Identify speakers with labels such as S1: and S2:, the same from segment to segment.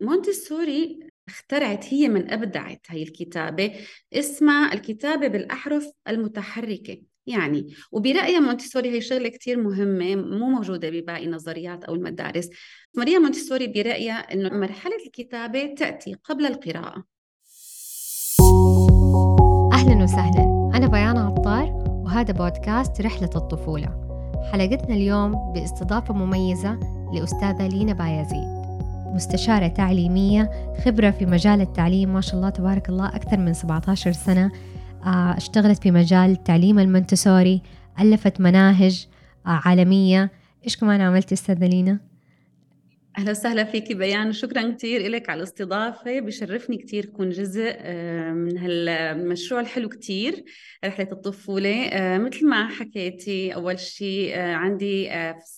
S1: مونتسوري اخترعت هي من أبدعت هي الكتابة اسمها الكتابة بالأحرف المتحركة. يعني وبرأيها مونتسوري هي شغلة كتير مهمة مو موجودة بباقي النظريات أو المدارس. ماريا مونتسوري برأيها أنه مرحلة الكتابة تأتي قبل القراءة.
S2: أهلا وسهلا. أنا بيان عطار وهذا بودكاست رحلة الطفولة. حلقتنا اليوم باستضافة مميزة لأستاذة لينا بايزيد. مستشارة تعليمية خبرة في مجال التعليم ما شاء الله تبارك الله أكثر من 17 سنة آه، اشتغلت في مجال التعليم المنتسوري ألفت مناهج آه، عالمية إيش كمان عملتي أستاذة لينا؟
S1: أهلا وسهلا فيك بيان. شكرا كثير لك على الاستضافة. بشرفني كثير كون جزء آه، من هالمشروع الحلو كثير رحلة الطفولة. آه، مثل ما حكيتي أول شيء آه، عندي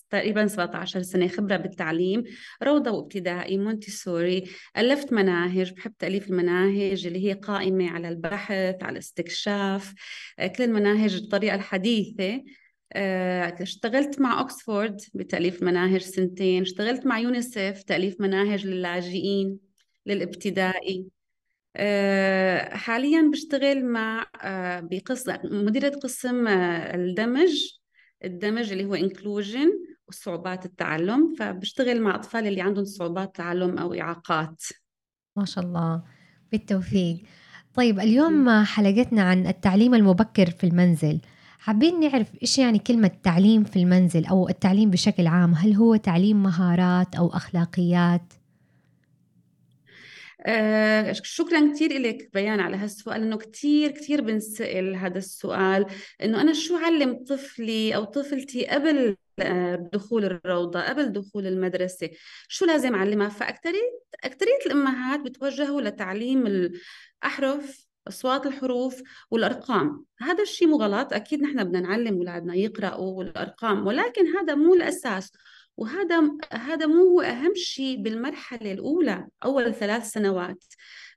S1: تقريبا 17 سنة خبرة بالتعليم روضة وابتدائي مونتيسوري. ألفت مناهج بحب تأليف المناهج اللي هي قائمة على البحث على الاستكشاف. كل المناهج بالطريقة الحديثة. آه، اشتغلت مع أكسفورد بتأليف مناهج سنتين اشتغلت مع يونيسف تأليف مناهج للاجئين للابتدائي. آه، حاليا بشتغل مع آه، بقسم مديرة قسم الدمج الدمج اللي هو inclusion وصعوبات التعلم. فبشتغل مع أطفال اللي عندهم صعوبات تعلم أو إعاقات.
S2: ما شاء الله بالتوفيق. طيب اليوم حلقتنا عن التعليم المبكر في المنزل. حابين نعرف إيش يعني كلمة تعليم في المنزل أو التعليم بشكل عام؟ هل هو تعليم مهارات أو أخلاقيات؟
S1: آه شكرا كثير لك بيان على هالسؤال إنه كثير كثير بنسأل هذا السؤال إنه أنا شو علم طفلي أو طفلتي قبل آه، دخول الروضة قبل دخول المدرسة؟ شو لازم أعلمها؟ فأكثرية أكثرية الأمهات بتوجهوا لتعليم الأحرف أصوات الحروف والأرقام. هذا الشيء مو غلط أكيد نحن بدنا نعلم أولادنا يقرأوا الأرقام ولكن هذا مو الأساس وهذا هذا مو هو أهم شيء بالمرحلة الأولى أول ثلاث سنوات.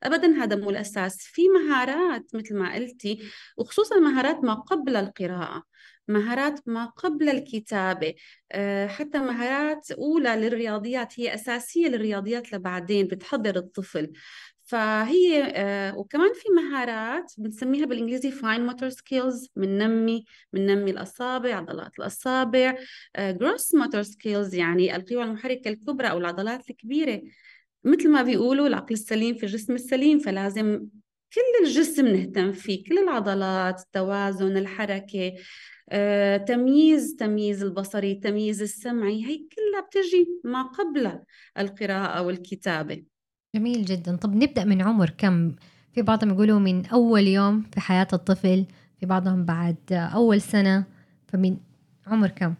S1: ابدا هذا مو الأساس. في مهارات مثل ما قلتي وخصوصا مهارات ما قبل القراءة مهارات ما قبل الكتابة آه، حتى مهارات أولى للرياضيات هي أساسية للرياضيات لبعدين بتحضر الطفل. فهي آه وكمان في مهارات بنسميها بالإنجليزي fine motor skills بننمي بننمي الأصابع عضلات الأصابع gross motor skills يعني القوى المحركة الكبرى أو العضلات الكبيرة. مثل ما بيقولوا العقل السليم في الجسم السليم فلازم كل الجسم نهتم فيه كل العضلات التوازن الحركة آه، تمييز تمييز البصري تمييز السمعي هي كلها بتجي ما قبل القراءة والكتابة
S2: جميل جدا. طب نبدأ من عمر. كم؟ في بعضهم يقولوا من أول يوم في حياة الطفل في بعضهم بعد أول سنة. فمن عمر كم؟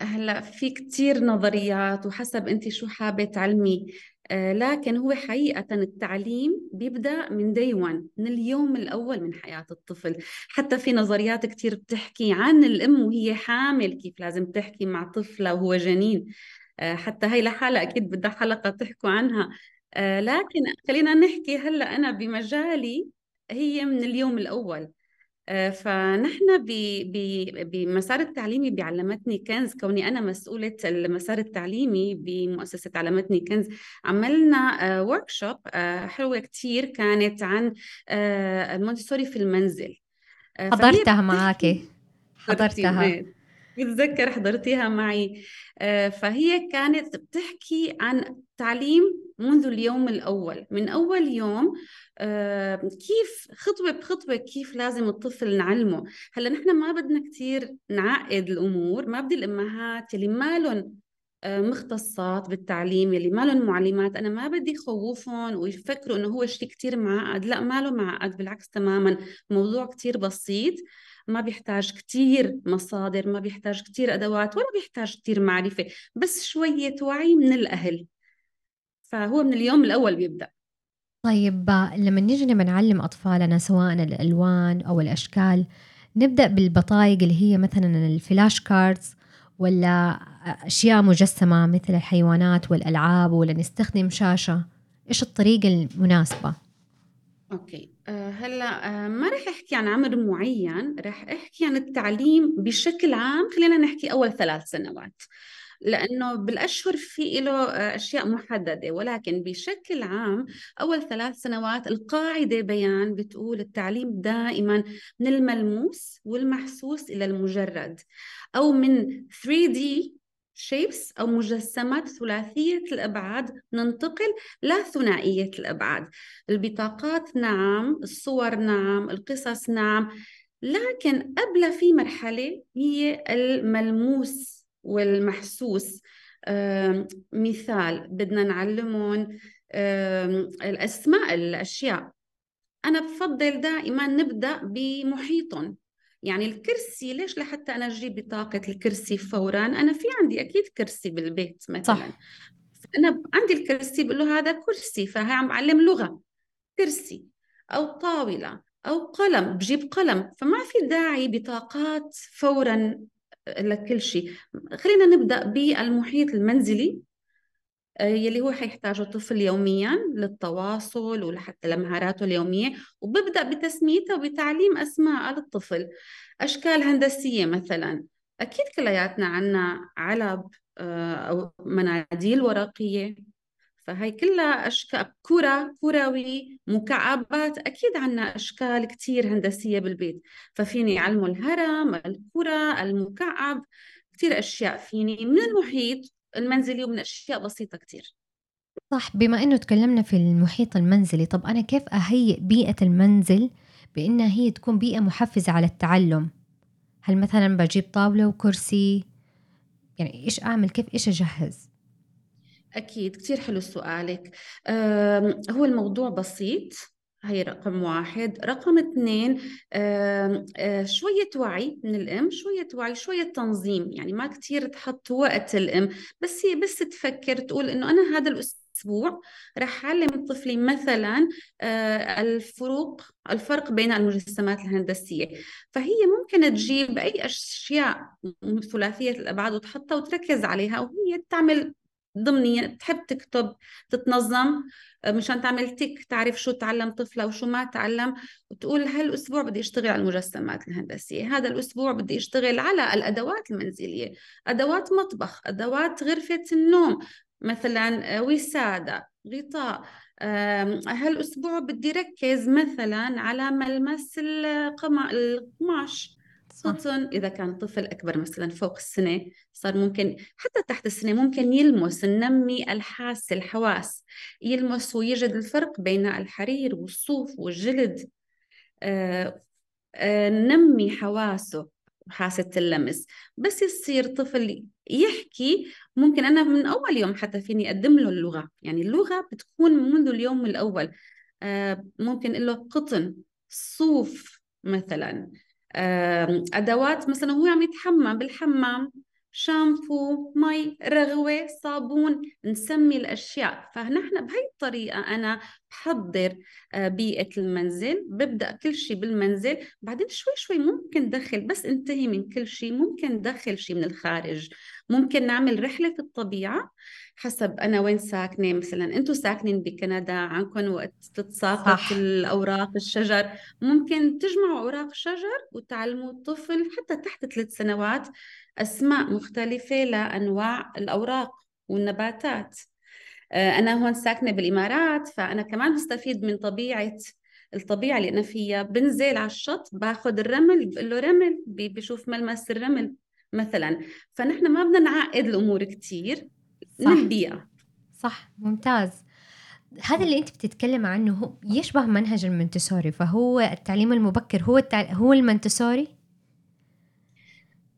S1: هلا في كتير نظريات وحسب أنت شو حابة تعلمي. أه لكن هو حقيقة التعليم بيبدأ من دي 1 من اليوم الأول من حياة الطفل. حتى في نظريات كتير بتحكي عن الأم وهي حامل كيف لازم تحكي مع طفلة وهو جنين. حتى هي لحالها أكيد بدها حلقة تحكوا عنها. آه، لكن خلينا نحكي هلأ أنا بمجالي هي من اليوم الأول. آه، فنحن بمسار التعليمي بعلمتني كنز. كوني أنا مسؤولة المسار التعليمي بمؤسسة علمتني كنز عملنا ورك شوب حلوة كتير كانت عن المونتسوري في المنزل.
S2: حضرتها معاكي. حضرتها.
S1: بتذكر حضرتيها معي. آه، فهي كانت بتحكي عن تعليم منذ اليوم الأول. من أول يوم آه، كيف خطوة بخطوة كيف لازم الطفل نعلمه. هلأ نحن ما بدنا كثير نعقد الأمور ما بدي الأمهات اللي ما لهم آه، مختصات بالتعليم اللي ما لهم معلمات. أنا ما بدي خوفهم ويفكروا إنه هو شيء كثير معقد. لا ما له معقد بالعكس تماما موضوع كثير بسيط. ما بيحتاج كتير مصادر ما بيحتاج كتير أدوات ولا بيحتاج كتير معرفة بس شوية وعي من الأهل. فهو من اليوم الأول بيبدأ.
S2: طيب لما نيجي لما نعلم أطفالنا سواء الألوان أو الأشكال نبدأ بالبطايق اللي هي مثلا الفلاش كاردز ولا أشياء مجسمة مثل الحيوانات والألعاب ولا نستخدم شاشة؟ إيش الطريقة المناسبة؟
S1: أوكي. آه، هلا آه، ما رح أحكي عن عمر معين رح أحكي عن التعليم بشكل عام خلينا نحكي أول ثلاث سنوات. لأنه بالأشهر في له أشياء محددة ولكن بشكل عام أول ثلاث سنوات القاعدة بيان بتقول التعليم دائما من الملموس والمحسوس إلى المجرد أو من 3D شيبس أو مجسمات ثلاثية الأبعاد ننتقل لا ثنائية الأبعاد. البطاقات نعم الصور نعم القصص نعم لكن قبل في مرحلة هي الملموس والمحسوس. مثال بدنا نعلمهم الأسماء الأشياء. أنا بفضل دائما نبدأ بمحيطهم. يعني الكرسي ليش لحتى أنا أجيب بطاقة الكرسي فورا؟ أنا في عندي أكيد كرسي بالبيت مثلا. صح. أنا عندي الكرسي بقول له هذا كرسي فهي عم بعلم لغة. كرسي أو طاولة أو قلم بجيب قلم. فما في داعي بطاقات فورا لكل شيء. خلينا نبدأ بالمحيط المنزلي. يلي هو حيحتاجه الطفل يوميا للتواصل ولحتى لمهاراته اليومية وببدأ بتسميته وبتعليم أسماء للطفل أشكال هندسية مثلا أكيد كلياتنا عنا علب آه، أو مناديل ورقية فهي كلها أشكال كرة كروي مكعبات أكيد عنا أشكال كتير هندسية بالبيت. ففيني علمه الهرم الكرة المكعب كتير أشياء فيني. من المحيط المنزلي ومن أشياء بسيطة كتير.
S2: صح بما أنه تكلمنا في المحيط المنزلي طب أنا كيف أهيئ بيئة المنزل بأنها هي تكون بيئة محفزة على التعلم؟ هل مثلا بجيب طاولة وكرسي؟ يعني إيش أعمل؟ كيف إيش أجهز؟
S1: أكيد كتير حلو سؤالك هو الموضوع بسيط. هي رقم واحد. رقم اثنين آه شوية وعي من الأم شوية وعي شوية تنظيم. يعني ما كتير تحط وقت الأم بس هي بس تفكر تقول إنه أنا هذا الأسبوع رح أعلم طفلي مثلا آه الفروق الفرق بين المجسمات الهندسية. فهي ممكن تجيب أي أشياء ثلاثية الأبعاد وتحطها وتركز عليها وهي تعمل ضمنيا تحب تكتب تتنظم آه، مشان تعمل تيك تعرف شو تعلم طفلة وشو ما تعلم وتقول هالأسبوع بدي أشتغل على المجسمات الهندسية هذا الأسبوع بدي أشتغل على الأدوات المنزلية أدوات مطبخ أدوات غرفة النوم مثلا آه، وسادة غطاء هالأسبوع بدي ركز مثلا على ملمس القماش. خصوصا إذا كان طفل أكبر مثلا فوق السنة صار ممكن حتى تحت السنة ممكن يلمس ننمي الحاسة الحواس يلمس ويجد الفرق بين الحرير والصوف والجلد. آه آه نمي حواسه وحاسة اللمس. بس يصير طفل يحكي ممكن أنا من أول يوم حتى فيني أقدم له اللغة. يعني اللغة بتكون منذ اليوم الأول. آه ممكن له قطن صوف مثلا. أدوات مثلا هو عم يتحمم بالحمام. شامبو مي رغوة صابون نسمي الأشياء. فنحن بهي الطريقة أنا بحضر آه، بيئة المنزل ببدأ كل شيء بالمنزل. بعدين شوي شوي ممكن دخل بس انتهي من كل شيء ممكن دخل شيء من الخارج. ممكن نعمل رحلة في الطبيعة حسب أنا وين ساكنة. مثلا أنتم ساكنين بكندا عندكم وقت تتساقط. الأوراق الشجر. ممكن تجمعوا أوراق شجر وتعلموا الطفل حتى تحت ثلاث سنوات أسماء مختلفة لأنواع الأوراق والنباتات. آه، أنا هون ساكنة بالإمارات فأنا كمان بستفيد من طبيعة الطبيعة اللي أنا فيها. بنزل على الشط باخذ الرمل بقول له رمل بشوف ملمس الرمل مثلا. فنحن ما بدنا نعقد الأمور كتير صح. من البيئة
S2: صح ممتاز. هذا اللي أنت بتتكلم عنه هو يشبه منهج المنتسوري فهو التعليم المبكر هو التع... هو المنتسوري؟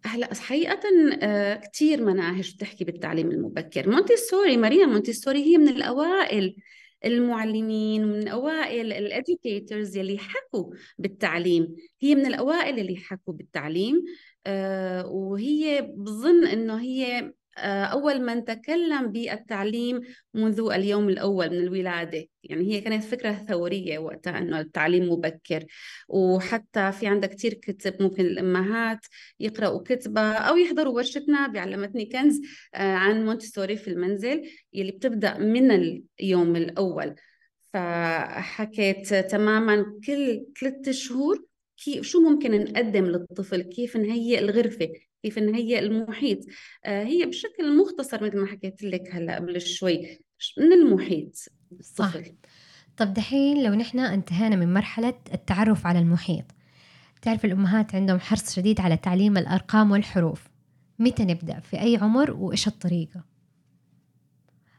S1: هلأ حقيقة آه، كثير مناهج بتحكي بالتعليم المبكر. مونتيسوري ماريا مونتيسوري هي من الأوائل المعلمين من أوائل ال educators يلي حكوا بالتعليم. هي من الأوائل اللي حكوا بالتعليم آه، وهي بظن إنه هي أول من تكلم بالتعليم منذ اليوم الأول من الولادة. يعني هي كانت فكرة ثورية وقتها أنه التعليم مبكر. وحتى في عندها كتير كتب ممكن الأمهات يقرأوا كتبة أو يحضروا ورشتنا بعلمتني كنز آه، عن مونتسوري في المنزل يلي بتبدأ من اليوم الأول. فحكيت تماما كل ثلاثة شهور كيف شو ممكن نقدم للطفل؟ كيف نهيئ الغرفة؟ كيف إن هي المحيط. آه، هي بشكل مختصر مثل ما حكيت لك هلا قبل شوي من المحيط
S2: صح. طب دحين لو نحن انتهينا من مرحلة التعرف على المحيط تعرف الأمهات عندهم حرص شديد على تعليم الأرقام والحروف. متى نبدأ؟ في أي عمر؟ وإيش الطريقة؟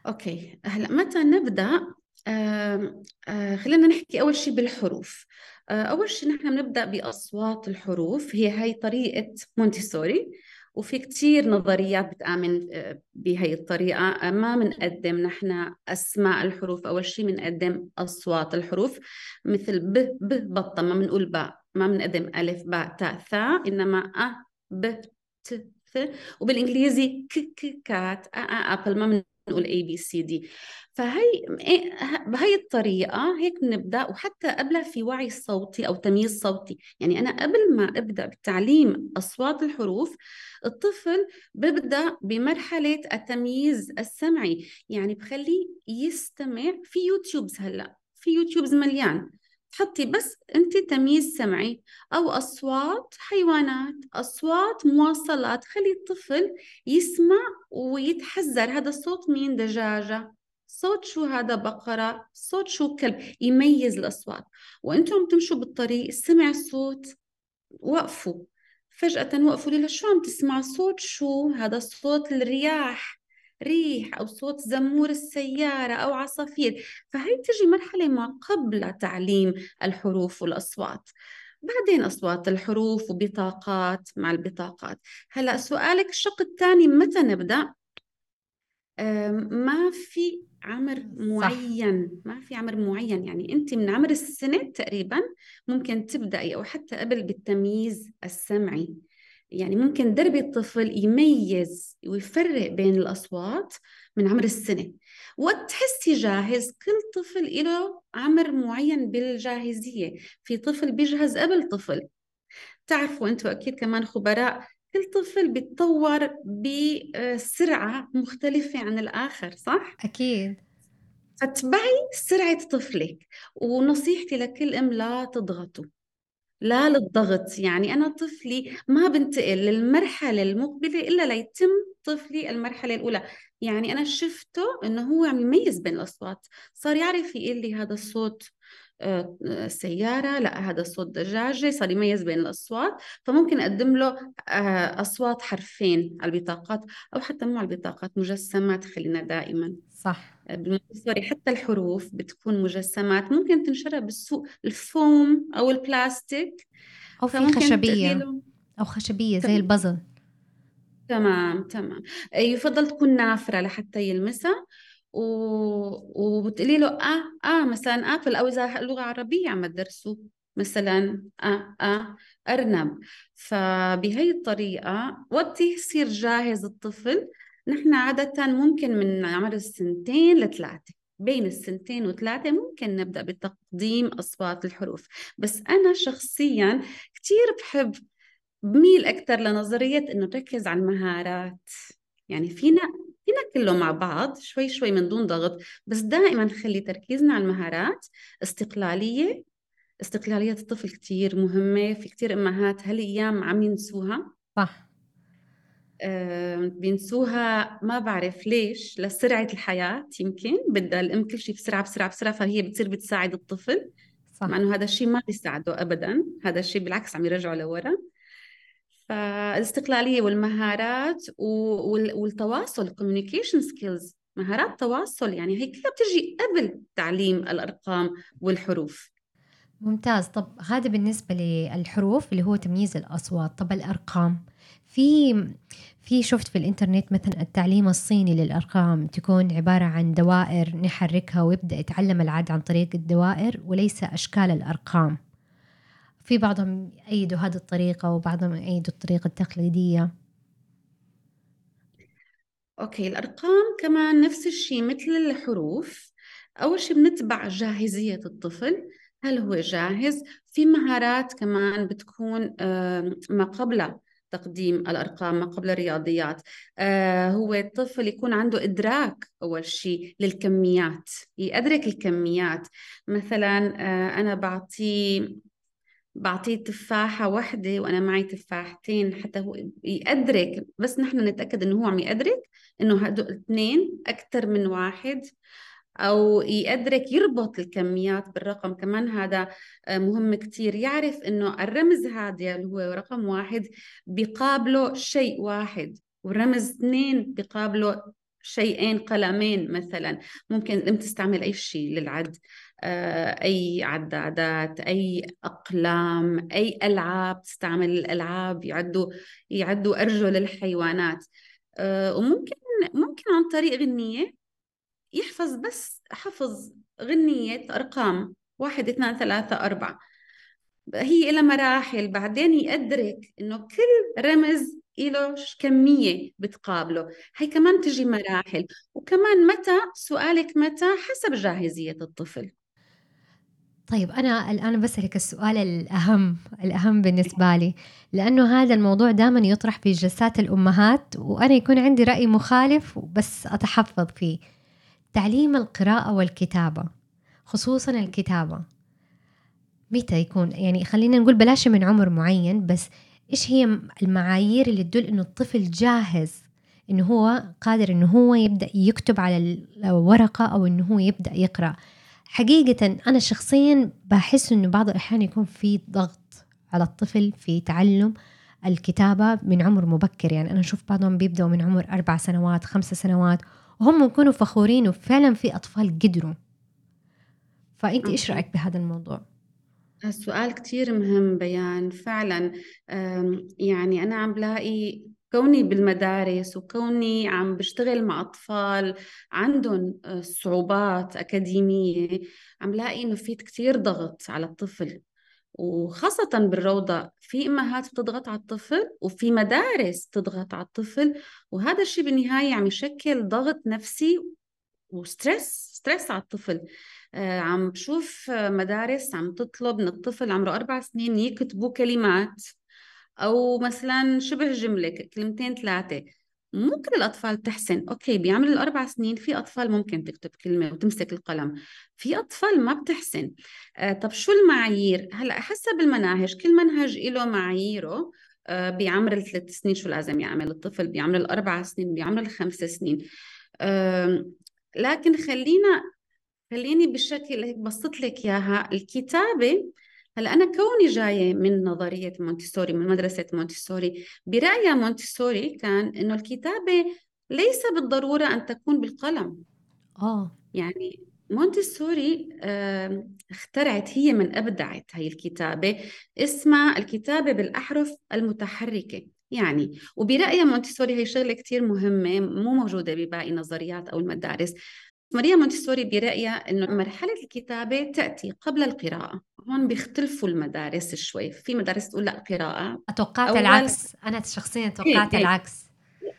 S1: أوكي. هلا متى نبدأ؟ آه خلينا نحكي أول شيء بالحروف. آه أول شيء نحن بنبدأ بأصوات الحروف هي هاي طريقة مونتيسوري وفي كتير نظريات بتآمن آه، بهي الطريقة. ما بنقدم نحن أسماء الحروف أول شيء بنقدم أصوات الحروف مثل ب ب بطة ما بنقول باء ما بنقدم ألف باء تاء ثاء إنما أ ب ت ث وبالإنجليزي c c cat a a apple ما بنقول A B C D فهي إيه، بهي الطريقة هيك بنبدأ وحتى قبلها في وعي صوتي أو تمييز صوتي. يعني أنا قبل ما أبدأ بتعليم أصوات الحروف الطفل ببدأ بمرحلة التمييز السمعي. يعني بخليه يستمع. في YouTubes هلأ في YouTubes مليان. تحطي بس انت تمييز سمعي أو اصوات حيوانات اصوات مواصلات. خلي الطفل يسمع ويتحذر. هذا صوت مين؟ دجاجة. صوت شو هذا؟ بقرة. صوت شو؟ كلب. يميز الأصوات. وأنتم تمشوا بالطريق سمع صوت وقفوا. فجأة وقفوا لي شو عم تسمع؟ صوت شو؟ هذا صوت الرياح. ريح أو صوت زمور السيارة أو عصافير فهي تجي مرحلة ما قبل تعليم الحروف والأصوات. بعدين أصوات الحروف وبطاقات مع البطاقات. هلأ سؤالك الشق الثاني متى نبدأ؟ ما في عمر معين صح. ما في عمر معين يعني أنت من عمر السنة تقريبا ممكن تبدأي أو حتى قبل بالتمييز السمعي. يعني ممكن دربي الطفل يميز ويفرق بين الأصوات من عمر السنة. وقت تحسي جاهز كل طفل له عمر معين بالجاهزية. في طفل بيجهز قبل طفل. تعرفوا أنتوا أكيد كمان خبراء كل طفل بيتطور بسرعة مختلفة عن الآخر صح؟
S2: أكيد.
S1: فتبعي سرعة طفلك ونصيحتي لكل أم لا تضغطوا. لا للضغط. يعني أنا طفلي ما بنتقل للمرحلة المقبلة إلا ليتم طفلي المرحلة الأولى. يعني أنا شفته إنه هو عم يميز بين الأصوات. صار يعرف يقول لي هذا الصوت. آه، سيارة لا هذا صوت دجاجة صار يميز بين الأصوات فممكن أقدم له آه، أصوات حرفين على البطاقات أو حتى مو على البطاقات مجسمات خلينا دائما.
S2: صح.
S1: آه، بالمونتسوري حتى الحروف بتكون مجسمات ممكن تنشرى بالسوق الفوم أو البلاستيك.
S2: أو في خشبية. أو خشبية زي البازل.
S1: تمام تمام. يفضل تكون نافرة لحتى يلمسها. و... وبتقولي له آه آه مثلا ابل أو إذا لغه عربية عم تدرسوا. مثلا آه آه أرنب. فبهي الطريقة وقت يصير جاهز الطفل. نحن عادة ممكن من عمر السنتين لثلاثة. بين السنتين وثلاثة ممكن نبدأ بتقديم أصوات الحروف. بس أنا شخصيا كتير بحب بميل أكثر لنظرية إنه تركز على المهارات. يعني فينا فينا كله مع بعض شوي شوي من دون ضغط. بس دائما نخلي تركيزنا على المهارات. استقلالية استقلالية الطفل كتير مهمة. في كتير أمهات هالأيام عم ينسوها.
S2: صح.
S1: آه بينسوها. ما بعرف ليش. لسرعة الحياة يمكن. بدها الأم كل شيء بسرعة بسرعة بسرعة. فهي بتصير بتساعد الطفل. صح. مع إنه هذا الشيء ما بيساعده أبدا. هذا الشيء بالعكس عم يرجعه لورا. فالاستقلالية والمهارات والتواصل communication skills مهارات تواصل يعني هي كلها بتجي قبل تعليم الأرقام والحروف.
S2: ممتاز. طب هذا بالنسبة للحروف اللي هو تمييز الأصوات. طب الأرقام في في شفت في الإنترنت مثلا التعليم الصيني للأرقام تكون عبارة عن دوائر نحركها ويبدأ يتعلم العد عن طريق الدوائر وليس أشكال الأرقام. في بعضهم يأيدوا هذه الطريقة وبعضهم يأيدوا الطريقة التقليدية.
S1: أوكي الأرقام كمان نفس الشيء مثل الحروف. أول شيء بنتبع جاهزية الطفل. هل هو جاهز؟ في مهارات كمان بتكون ما قبل تقديم الأرقام ما قبل الرياضيات. آه هو الطفل يكون عنده إدراك أول شيء للكميات يدرك الكميات. مثلا آه أنا بعطيه بعطيه تفاحة واحدة وأنا معي تفاحتين حتى هو يأدرك بس نحن نتأكد إنه هو عم يأدرك إنه هدول اثنين أكثر من واحد أو يقدرك يربط الكميات بالرقم. كمان هذا آه، مهم كتير. يعرف إنه الرمز هذا اللي هو رقم واحد بيقابله شيء واحد والرمز اثنين بيقابله شيئين قلمين مثلا. ممكن إنت تستعمل أي شيء للعد. آه، أي عدادات أي أقلام أي ألعاب تستعمل الألعاب يعدوا يعدوا ارجل الحيوانات آه، وممكن ممكن عن طريق غنية يحفظ بس حفظ غنية أرقام واحد اثنان ثلاثة أربعة. هي إلى مراحل بعدين يدرك إنه كل رمز له كمية بتقابله. هي كمان تجي مراحل. وكمان متى سؤالك متى حسب جاهزية الطفل.
S2: طيب أنا الآن بسألك السؤال الأهم الأهم بالنسبة لي. لأنه هذا الموضوع دائما يطرح في جلسات الأمهات وأنا يكون عندي رأي مخالف بس أتحفظ فيه. تعليم القراءة والكتابة خصوصا الكتابة متى يكون؟ يعني خلينا نقول بلاش من عمر معين بس إيش هي المعايير اللي تدل إنه الطفل جاهز إنه هو قادر إنه هو يبدأ يكتب على الورقه أو إنه هو يبدأ يقرأ؟ حقيقة أنا شخصيا بحس إنه بعض الأحيان يكون في ضغط على الطفل في تعلم الكتابة من عمر مبكر. يعني أنا أشوف بعضهم بيبدأوا من عمر أربع سنوات خمسة سنوات وهم يكونوا فخورين وفعلا في أطفال قدروا. فأنت إيش رأيك بهذا الموضوع؟
S1: السؤال كتير مهم بيان فعلا. يعني أنا عم بلاقي كوني بالمدارس وكوني عم بشتغل مع أطفال عندهم آه، صعوبات أكاديمية عم لاقي إنه في كتير ضغط على الطفل. وخاصة بالروضة في أمهات بتضغط على الطفل وفي مدارس تضغط على الطفل وهذا الشيء بالنهاية عم يشكل ضغط نفسي وستريس stress على الطفل. آه، عم بشوف مدارس عم تطلب من الطفل عمره أربع سنين يكتبوا كلمات. أو مثلا شبه جملة كلمتين ثلاثة مو كل الأطفال تحسن. أوكي بعمر الأربع سنين في أطفال ممكن تكتب كلمة وتمسك القلم. في أطفال ما بتحسن. آه طب شو المعايير؟ هلأ حسب المناهج كل منهج له معاييره. آه بعمر الثلاث سنين شو لازم يعمل؟ الطفل بعمر الأربع سنين بعمر الخمس سنين. آه لكن خلينا خليني بشكل هيك بسط لك إياها. الكتابة هلا أنا كوني جاية من نظرية مونتيسوري من مدرسة مونتيسوري برايها مونتيسوري كان إنه الكتابة ليس بالضرورة أن تكون بالقلم.
S2: آه.
S1: يعني مونتيسوري اخترعت هي من أبدعت هي الكتابة اسمها الكتابة بالأحرف المتحركة. يعني وبرأيها مونتيسوري هي شغلة كتير مهمة مو موجودة بباقي النظريات أو المدارس. ماريا مونتسوري برأيها أنه مرحلة الكتابة تأتي قبل القراءة. هون بيختلفوا المدارس شوي. في مدارس تقول لا قراءة.
S2: توقعت العكس. أنا شخصيا توقعت إيه. العكس.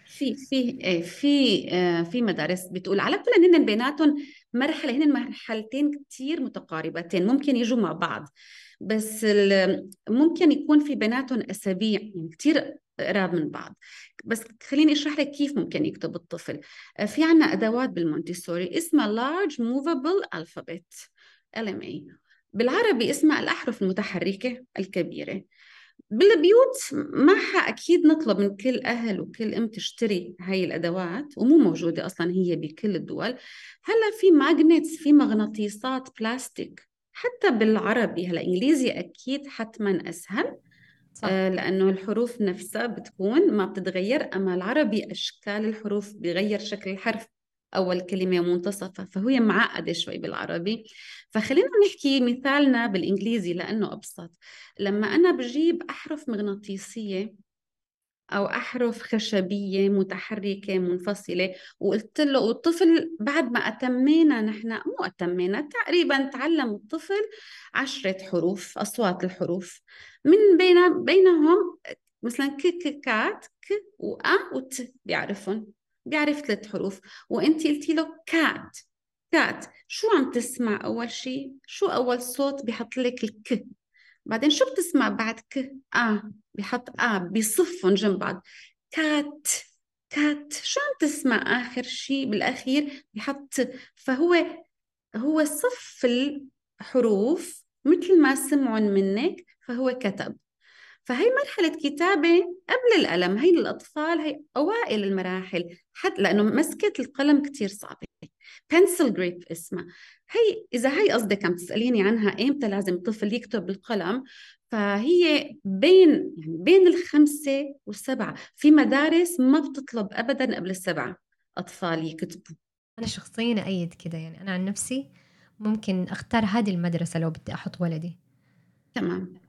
S1: في في إيه في آه في مدارس بتقول على كل هن بيناتهم مرحلة هن مرحلتين كتير متقاربتين ممكن يجوا مع بعض. بس ممكن يكون في بيناتهم أسابيع يعني كتير قراب من بعض. بس خليني أشرح لك كيف ممكن يكتب الطفل. آه، في عنا أدوات بالمونتيسوري اسمها large movable alphabet LMA بالعربي اسمها الأحرف المتحركة الكبيرة. بالبيوت ما أكيد نطلب من كل أهل وكل أم تشتري هاي الأدوات ومو موجودة أصلا هي بكل الدول. هلأ في magnets في مغناطيسات بلاستيك حتى بالعربي هلأ إنجليزي أكيد حتما أسهل. صح. آه، لأنه الحروف نفسها بتكون ما بتتغير أما العربي أشكال الحروف بغير شكل الحرف أول كلمة منتصفة فهي معقدة شوي بالعربي. فخلينا نحكي مثالنا بالإنجليزي لأنه أبسط. لما أنا بجيب أحرف مغناطيسية أو أحرف خشبية متحركة منفصلة وقلت له والطفل بعد ما أتمينا نحن مو أتمينا تقريبا تعلم الطفل عشرة حروف أصوات الحروف. من بين بينهم مثلا ك ك كات ك وأ وت بيعرفهم بيعرف ثلاث حروف. وانت قلتي له cat cat. شو عم تسمع أول شيء شو أول صوت بيحط لك الك؟ بعدين شو بتسمع بعد ك؟ آ بحط آ بيصفهم جنب بعض. cat cat. شو عم تسمع آخر شيء بالأخير؟ بحط فهو هو صف الحروف مثل ما سمعن منك فهو كتب. فهي مرحلة كتابة قبل القلم هي للأطفال هي أوائل المراحل حتى لأنه مسكة القلم كتير صعبة. بنسل جريب اسمها. هي إذا هي قصدك عم تسأليني عنها إمتى لازم الطفل يكتب بالقلم فهي بين يعني بين الخمسة والسبعة في مدارس ما بتطلب أبدا قبل السبعة أطفال يكتبوا.
S2: أنا شخصيا أيد كده يعني أنا عن نفسي ممكن أختار هذه المدرسة لو بدي أحط ولدي.
S1: تمام.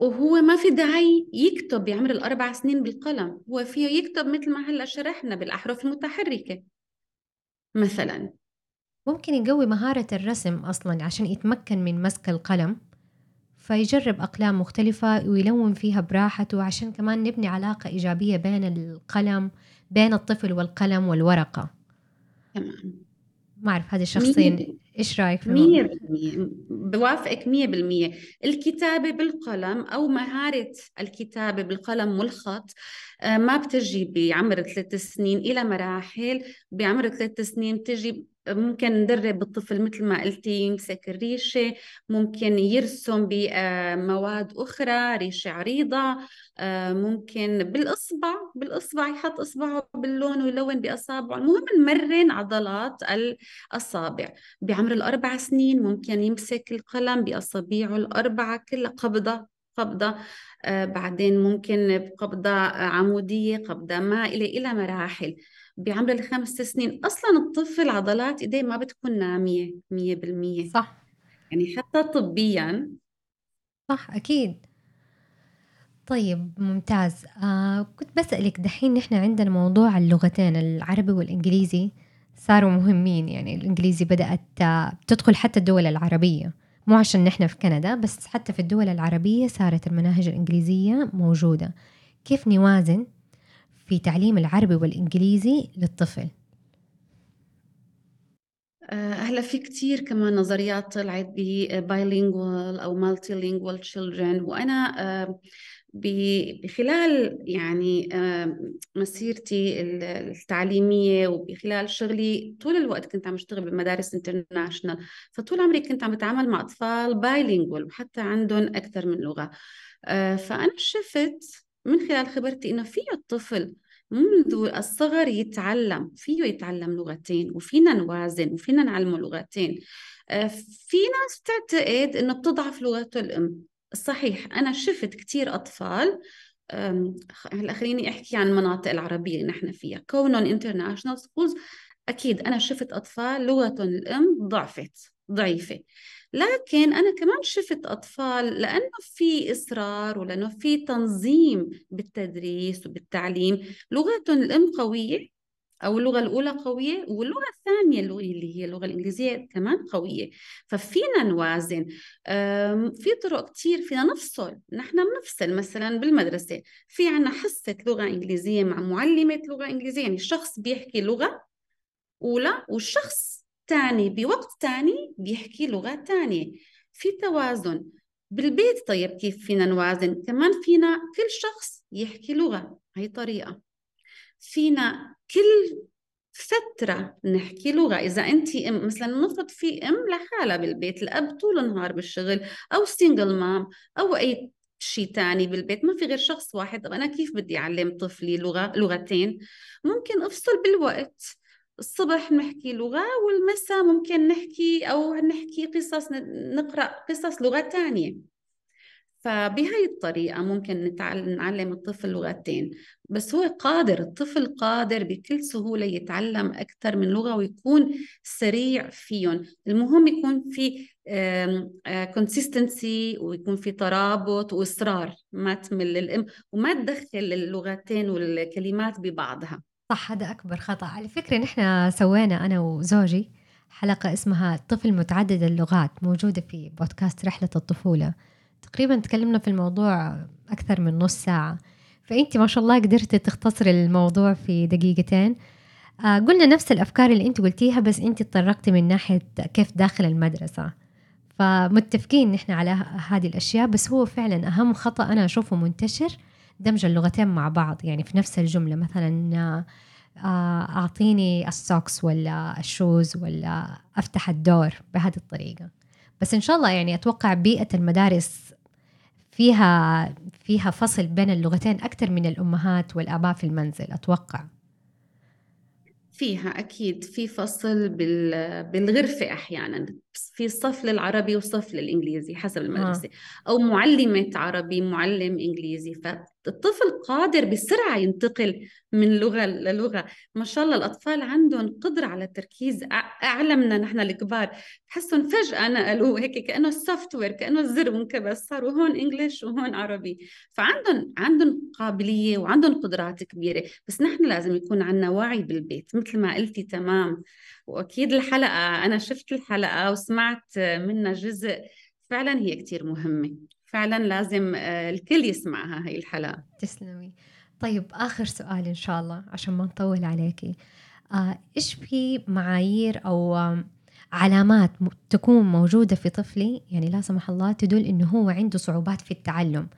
S1: وهو ما في داعي يكتب بعمر الأربع سنين بالقلم هو فيه يكتب مثل ما هلا شرحنا بالأحرف المتحركة. مثلا.
S2: ممكن يقوي مهارة الرسم أصلا عشان يتمكن من مسك القلم فيجرب أقلام مختلفة ويلون فيها براحته عشان كمان نبني علاقة إيجابية بين القلم بين الطفل والقلم والورقة.
S1: تمام.
S2: ما أعرف هذه شخصيا إيش رأيك في
S1: مية بوافقك مية بالمية. الكتابة بالقلم أو مهارة الكتابة بالقلم والخط آه، ما بتجي بعمر ثلاث سنين إلى مراحل. بعمر ثلاث سنين بتجي ممكن ندرب الطفل مثل ما قلتي يمسك الريشة ممكن يرسم بمواد أخرى ريشة عريضة آه، ممكن بالإصبع بالإصبع يحط إصبعه باللون ويلون بأصابعه. المهم نمرن عضلات الأصابع. بعمر الأربع سنين ممكن يمسك القلم بأصابيعه الأربعة كلها قبضة قبضة. آه بعدين ممكن بقبضة عمودية قبضة مائلة إلى مراحل. بعمر الخمس سنين. أصلا الطفل عضلات إيديه ما بتكون مية بالمية.
S2: صح.
S1: يعني حتى طبيا.
S2: صح أكيد. طيب ممتاز. آه كنت بسألك دحين نحن عندنا موضوع اللغتين العربي والإنجليزي صاروا مهمين. يعني الإنجليزي بدأت آه، تدخل حتى الدول العربية. مو عشان نحن في كندا بس حتى في الدول العربية صارت المناهج الإنجليزية موجودة. كيف نوازن في تعليم العربي والإنجليزي للطفل.
S1: آه، هلا في كتير كمان نظريات طلعت ب bilingual أو multilingual children وأنا آه، بخلال يعني مسيرتي التعليمية وبخلال شغلي طول الوقت كنت عم أشتغل بمدارس انترناشنال فطول عمري كنت عم بتعامل مع أطفال بايلينجوال وحتى عندهم أكثر من لغة. آه، فأنا شفت من خلال خبرتي إنه فيه الطفل منذ الصغر يتعلم فيه يتعلم لغتين وفينا نوازن وفينا نعلمه لغتين. آه، في ناس تعتقد إنه بتضعف لغته الأم. صحيح أنا شفت كثير أطفال هلأ خليني أحكي عن المناطق العربية اللي نحن فيها. كونهم international schools أكيد أنا شفت أطفال لغتهم الأم ضعفت ضعيفة. لكن أنا كمان شفت أطفال لأنه في إصرار ولأنه في تنظيم بالتدريس وبالتعليم لغتهم الأم قوية أو اللغة الأولى قوية واللغة الثانية اللي هي اللغة الإنجليزية كمان قوية. ففينا نوازن. في طرق كتير فينا نفصل. نحن بنفصل مثلا بالمدرسة. في عنا حصة لغة إنجليزية مع معلمة لغة إنجليزية يعني الشخص بيحكي لغة أولى والشخص تاني بوقت تاني بيحكي لغة تانية. في توازن بالبيت طيب كيف فينا نوازن؟ كمان فينا كل شخص يحكي لغة هي طريقة. فينا كل فترة نحكي لغة. إذا أنت أم مثلا نفرض في أم لحالها بالبيت الأب طول النهار بالشغل أو سينجل مام أو أي شيء تاني بالبيت ما في غير شخص واحد. أنا كيف بدي أعلم طفلي لغة لغتين؟ ممكن أفصل بالوقت. الصبح نحكي لغة والمساء ممكن نحكي أو نحكي قصص نقرأ قصص لغة تانية. فبهي الطريقة ممكن نعلم الطفل لغتين. بس هو قادر الطفل قادر بكل سهولة يتعلم أكثر من لغة ويكون سريع فيهم. المهم يكون في كونسيستنسي ويكون في ترابط وإصرار. ما تمل الأم وما تدخل اللغتين والكلمات ببعضها.
S2: صح هذا أكبر خطأ. على فكرة نحن سوينا أنا وزوجي حلقة اسمها طفل متعدد اللغات موجودة في بودكاست رحلة الطفولة. تقريبا تكلمنا في الموضوع أكثر من نص ساعة. فأنت ما شاء الله قدرتي تختصري الموضوع في دقيقتين. آه قلنا نفس الأفكار اللي أنت قلتيها بس أنت تطرقتي من ناحية كيف داخل المدرسة. فمتفقين نحن على هذه الأشياء بس هو فعلا أهم خطأ أنا أشوفه منتشر دمج اللغتين مع بعض يعني في نفس الجملة مثلا آه، أعطيني ال socks ولا ال shoes ولا أفتح ال door بهذه الطريقة. بس إن شاء الله يعني أتوقع بيئة المدارس فيها فيها فصل بين اللغتين أكثر من الأمهات والآباء في المنزل أتوقع.
S1: فيها أكيد. في فصل بالغرفة أحيانا. في صف للعربي وصف للإنجليزي حسب آه. أو معلمة عربي معلم إنجليزي. فالطفل قادر بسرعة ينتقل من لغة للغة. ما شاء الله الأطفال عندهم قدرة على التركيز أعلى منا نحن الكبار. بحسهم فجأة نقلوا هيك كأنه السوفت وير كأنه الزر منكبس صاروا هون إنجليش وهون عربي. فعندهم عندهم قابلية وعندهم قدرات كبيرة. بس نحن لازم يكون عندنا وعي بالبيت. مثل ما قلتي تمام. وأكيد الحلقة أنا شفت الحلقة وسمعت منها جزء فعلا هي كتير مهمة. فعلا لازم آه، الكل يسمعها هاي الحلقة.
S2: تسلمي. طيب آخر سؤال إن شاء الله عشان ما نطول عليكي. آه، إيش في معايير أو علامات تكون موجودة في طفلي؟ يعني لا سمح الله تدل إنه هو عنده صعوبات في التعلم.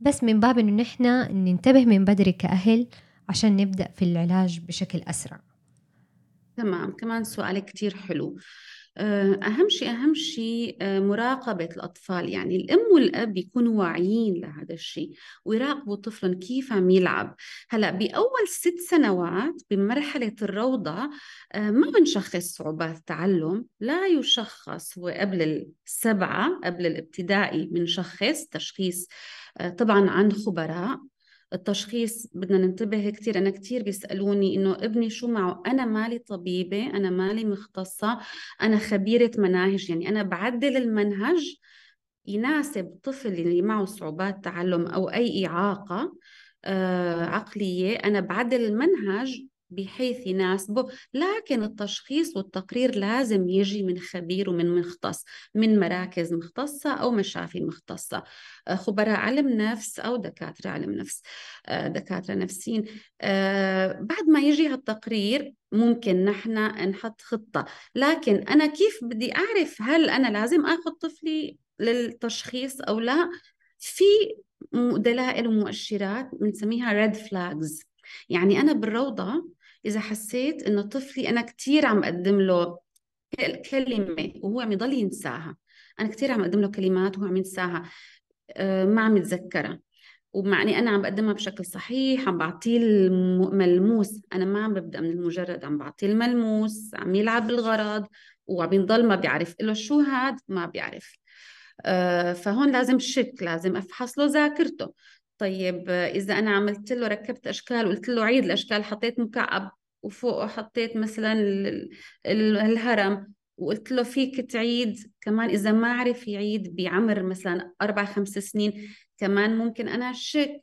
S2: بس من باب إنه نحن ننتبه من بدري كأهل عشان نبدأ في العلاج بشكل أسرع.
S1: تمام كمان سؤالك كتير حلو. آه، أهم شيء أهم شيء آه، مراقبة الأطفال. يعني الأم والأب يكونوا واعيين لهذا الشيء ويراقبوا طفلهم كيف عم يلعب. هلأ بأول ست سنوات بمرحلة الروضة آه، ما بنشخص صعوبات التعلم. لا يشخص هو قبل السبعة قبل الابتدائي بنشخص تشخيص طبعا عن خبراء. التشخيص بدنا ننتبه كثير أنا كثير بيسألوني إنه ابني شو معه؟ أنا مالي طبيبة أنا مالي مختصة أنا خبيرة مناهج. يعني أنا بعدل المنهج يناسب الطفل اللي معه صعوبات تعلم أو أي إعاقة آه عقلية. أنا بعدل المنهج بحيث يناسبه لكن التشخيص والتقرير لازم يجي من خبير ومن مختص من مراكز مختصة أو مشافي مختصة. آه، خبراء علم نفس أو دكاترة علم نفس. آه، دكاترة نفسيين. آه، بعد ما يجي هالتقرير ممكن نحن نحط خطة. لكن أنا كيف بدي أعرف هل أنا لازم أخذ طفلي للتشخيص أو لا؟ في دلائل ومؤشرات بنسميها ريد فلاجز يعني أنا بالروضة إذا حسيت إنه طفلي أنا كثير عم أقدم له كلمة وهو عم يضل ينساها. أنا كثير عم أقدم له كلمات وهو عم ينساها. أه ما عم يتذكرها. ومع إني أنا عم بقدمها بشكل صحيح عم بعطيه الملموس أنا ما عم ببدأ من المجرد عم بعطيه الملموس عم يلعب بالغرض وعم يضل ما بيعرف له شو هاد ما بيعرف. أه فهون لازم شك لازم أفحص له ذاكرته. طيب إذا أنا عملت له ركبت أشكال وقلت له عيد الأشكال حطيت مكعب وفوقه حطيت مثلا الهرم وقلت له فيك تعيد كمان إذا ما عرف يعيد بعمر مثلا أربع خمس سنين كمان ممكن أنا شك.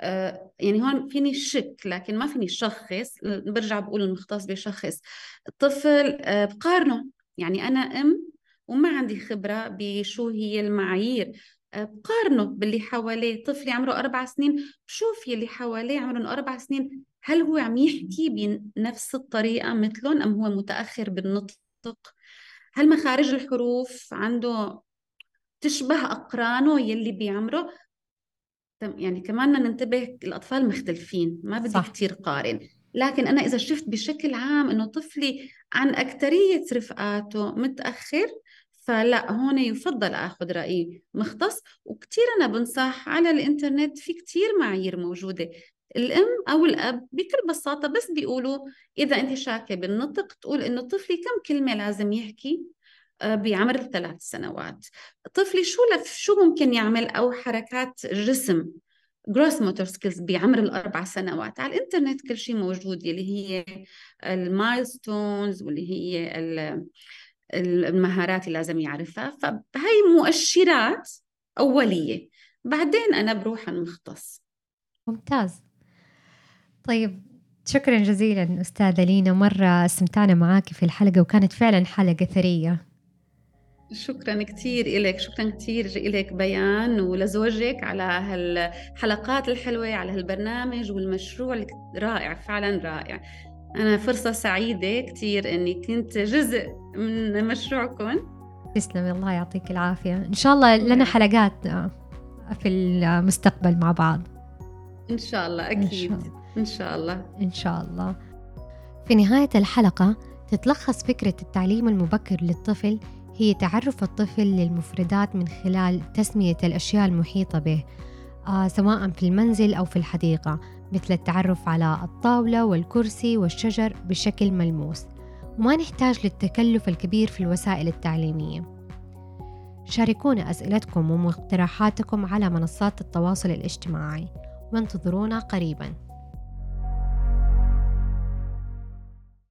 S1: آه يعني هون فيني شك لكن ما فيني شخص برجع بقول المختص بيشخص الطفل آه بقارنه. يعني أنا أم وما عندي خبرة بشو هي المعايير. بقارنه باللي حواليه. طفلي عمره أربع سنين بشوف يلي حواليه عمرهم أربع سنين. هل هو عم يحكي بنفس الطريقة مثلهم أم هو متأخر بالنطق؟ هل مخارج الحروف عنده تشبه أقرانه يلي بعمره؟ يعني كمان ننتبه الأطفال مختلفين ما بدي صح. كتير قارن. لكن أنا إذا شفت بشكل عام إنه طفلي عن أكترية رفقاته متأخر فلا هون يفضل آخذ رأي مختص وكثير أنا بنصح على الإنترنت في كثير معايير موجودة. الأم أو الأب بكل بساطة بس بيقولوا إذا أنت شاكة بالنطق تقول إنه طفلي كم كلمة لازم يحكي؟ آه، بعمر الثلاث سنوات. طفلي شو لف شو ممكن يعمل؟ أو حركات جسم. gross motor skills بعمر الأربع سنوات. على الإنترنت كل شيء موجود اللي هي ال milestones واللي هي المهارات اللي لازم يعرفها فهي مؤشرات أولية. بعدين أنا بروح المختص.
S2: ممتاز. طيب شكرا جزيلا أستاذة لينا. مرة استمتعنا معاك في الحلقة وكانت فعلا حلقة ثرية.
S1: شكرا كثير إلك شكرا كثير إلك بيان ولزوجك على هالحلقات الحلوة على هالبرنامج والمشروع رائع فعلا رائع. أنا فرصة سعيدة كثير إني كنت جزء من مشروعكم.
S2: تسلمي الله يعطيك العافية. إن شاء الله لنا حلقات آه، في المستقبل مع بعض.
S1: إن شاء الله أكيد. إن شاء الله.
S2: إن شاء الله. في نهاية الحلقة تتلخص فكرة التعليم المبكر للطفل هي تعرف الطفل للمفردات من خلال تسمية الأشياء المحيطة به آه سواء في المنزل أو في الحديقة. مثل التعرف على الطاولة والكرسي والشجر بشكل ملموس. وما نحتاج للتكلف الكبير في الوسائل التعليمية. شاركونا أسئلتكم ومقترحاتكم على منصات التواصل الاجتماعي. وانتظرونا قريباً.